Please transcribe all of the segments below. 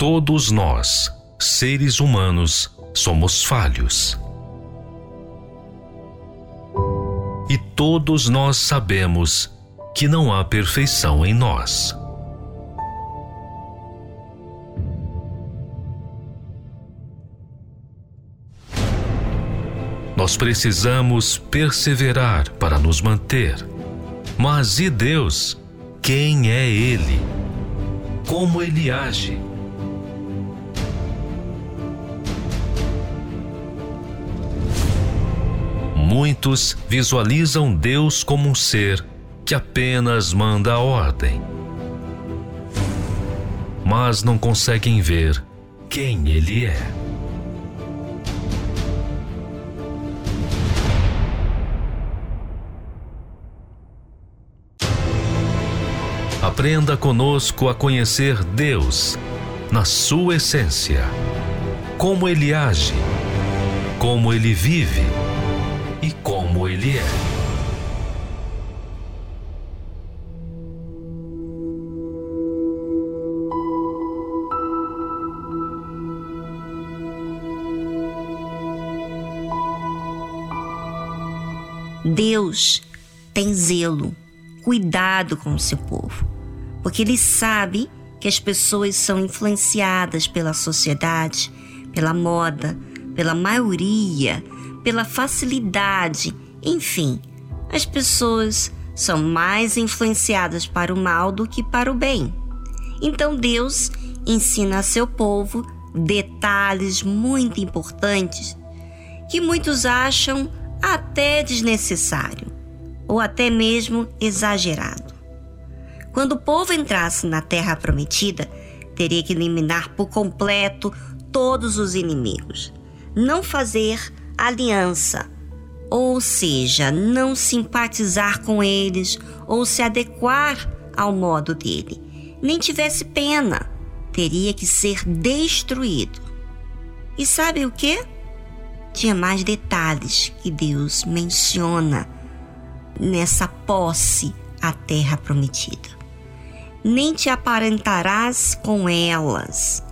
Todos nós, seres humanos, somos falhos. E todos nós sabemos que não há perfeição em nós. Nós precisamos perseverar para nos manter. Mas e Deus? Quem é Ele? Como Ele age? Muitos visualizam Deus como um ser que apenas manda a ordem, mas não conseguem ver quem Ele é. Aprenda conosco a conhecer Deus na sua essência, como Ele age, como Ele vive e como Ele é. Deus tem zelo, cuidado com o seu povo, porque Ele sabe que as pessoas são influenciadas pela sociedade, pela moda, pela maioria pela facilidade, enfim, as pessoas são mais influenciadas para o mal do que para o bem. Então Deus ensina a seu povo detalhes muito importantes que muitos acham até desnecessário ou até mesmo exagerado. Quando o povo entrasse na terra prometida, teria que eliminar por completo todos os inimigos, não fazer aliança, ou seja, não simpatizar com eles ou se adequar ao modo dele, nem tivesse pena, teria que ser destruído. E sabe o que? Tinha mais detalhes que Deus menciona nessa posse à terra prometida. Nem te aparentarás com elas,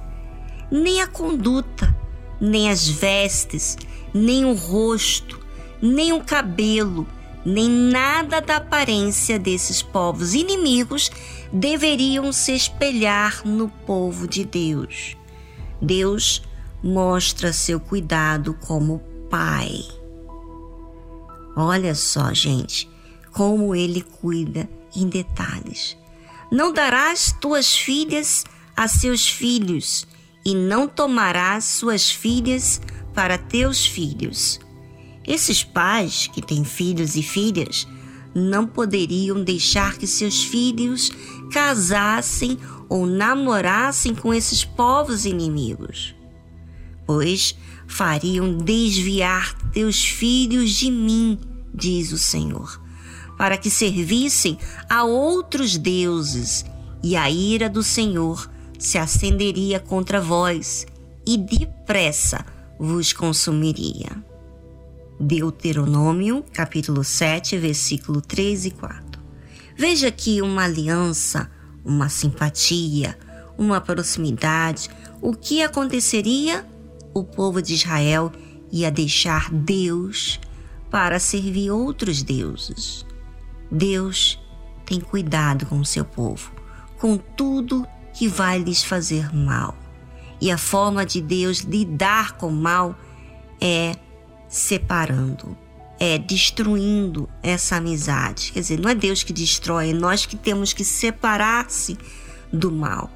nem a conduta, nem as vestes, nem o rosto, nem o cabelo, nem nada da aparência desses povos inimigos deveriam se espelhar no povo de Deus. Deus mostra seu cuidado como pai. Olha só, gente, como ele cuida em detalhes. Não darás tuas filhas a seus filhos, e não tomarás suas filhas para teus filhos. Esses pais que têm filhos e filhas não poderiam deixar que seus filhos casassem ou namorassem com esses povos inimigos, pois fariam desviar teus filhos de mim, diz o Senhor, para que servissem a outros deuses, e a ira do Senhor se acenderia contra vós, e depressa vos consumiria. Deuteronômio, capítulo 7, versículo 3 e 4. Veja aqui uma aliança, uma simpatia, uma proximidade. O que aconteceria? O povo de Israel ia deixar Deus para servir outros deuses. Deus tem cuidado com o seu povo, com tudo que vai lhes fazer mal. E a forma de Deus lidar com o mal é separando, é destruindo essa amizade. Quer dizer, não é Deus que destrói, é nós que temos que separar-se do mal.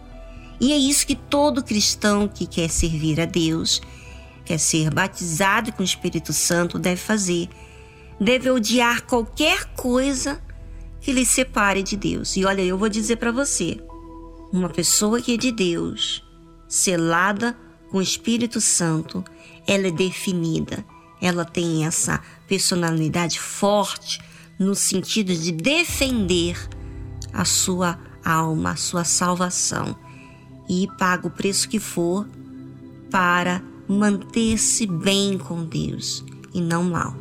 E é isso que todo cristão que quer servir a Deus, quer ser batizado com o Espírito Santo, deve fazer. Deve odiar qualquer coisa que lhe separe de Deus. E olha, eu vou dizer para você: uma pessoa que é de Deus, selada com o Espírito Santo, ela é definida. Ela tem essa personalidade forte no sentido de defender a sua alma, a sua salvação e paga o preço que for para manter-se bem com Deus e não mal.